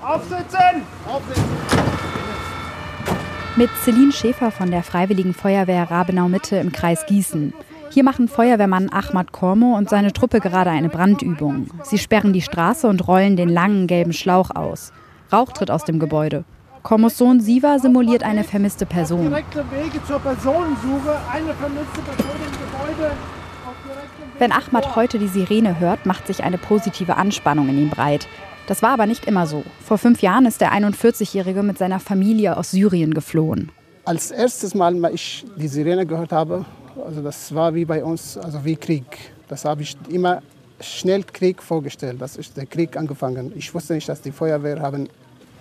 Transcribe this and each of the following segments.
Aufsitzen! Aufsitzen! Mit Celine Schäfer von der Freiwilligen Feuerwehr Rabenau Mitte im Kreis Gießen. Hier machen Feuerwehrmann Ahmad Kormo und seine Truppe gerade eine Brandübung. Sie sperren die Straße und rollen den langen gelben Schlauch aus. Rauch tritt aus dem Gebäude. Kormos Sohn Siva simuliert eine vermisste Person. Wenn Ahmad heute die Sirene hört, macht sich eine positive Anspannung in ihm breit. Das war aber nicht immer so. Vor fünf Jahren ist der 41-Jährige mit seiner Familie aus Syrien geflohen. Als erstes Mal, als ich die Sirene gehört habe, also das war wie bei uns, also wie Krieg. Das habe ich immer schnell Krieg vorgestellt. Das ist der Krieg angefangen. Ich wusste nicht, dass die Feuerwehr haben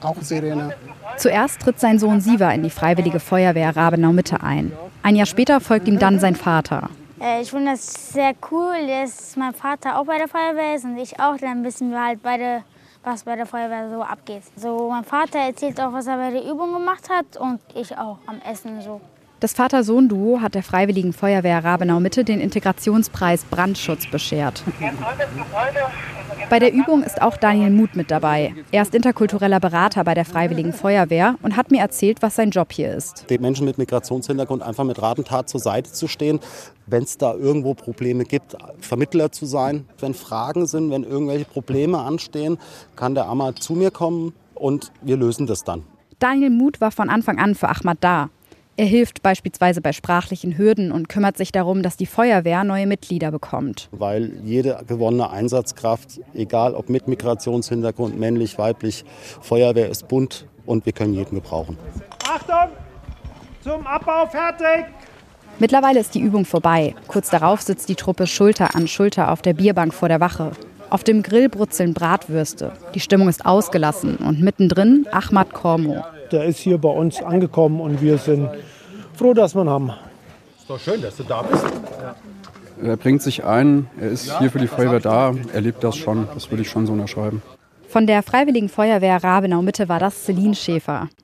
auch Sirene. Zuerst tritt sein Sohn Siva in die Freiwillige Feuerwehr Rabenau Mitte ein. Ein Jahr später folgt ihm dann sein Vater. Äh, ich finde das sehr cool, dass mein Vater auch bei der Feuerwehr ist und ich auch. Dann wissen wir halt beide, was bei der Feuerwehr so abgeht. So, mein Vater erzählt auch, was er bei der Übung gemacht hat und ich auch am Essen so. Das Vater-Sohn-Duo hat der Freiwilligen Feuerwehr Rabenau Mitte den Integrationspreis Brandschutz beschert. Bei der Übung ist auch Daniel Muth mit dabei. Er ist interkultureller Berater bei der Freiwilligen Feuerwehr und hat mir erzählt, was sein Job hier ist. Den Menschen mit Migrationshintergrund einfach mit Rat und Tat zur Seite zu stehen, wenn es da irgendwo Probleme gibt, Vermittler zu sein. Wenn Fragen sind, wenn irgendwelche Probleme anstehen, kann der Ahmad zu mir kommen und wir lösen das dann. Daniel Muth war von Anfang an für Ahmad da. Er hilft beispielsweise bei sprachlichen Hürden und kümmert sich darum, dass die Feuerwehr neue Mitglieder bekommt. Weil jede gewonnene Einsatzkraft, egal ob mit Migrationshintergrund, männlich, weiblich, Feuerwehr ist bunt und wir können jeden gebrauchen. Achtung! Zum Abbau fertig! Mittlerweile ist die Übung vorbei. Kurz darauf sitzt die Truppe Schulter an Schulter auf der Bierbank vor der Wache. Auf dem Grill brutzeln Bratwürste. Die Stimmung ist ausgelassen und mittendrin Ahmad Kormo. Der ist hier bei uns angekommen und wir sind froh, dass wir ihn haben. Ist doch schön, dass du da bist. Er bringt sich ein, er ist hier für die Feuerwehr da, er lebt das schon, das würde ich schon so unterschreiben. Von der Freiwilligen Feuerwehr Rabenau Mitte war das Celine Schäfer.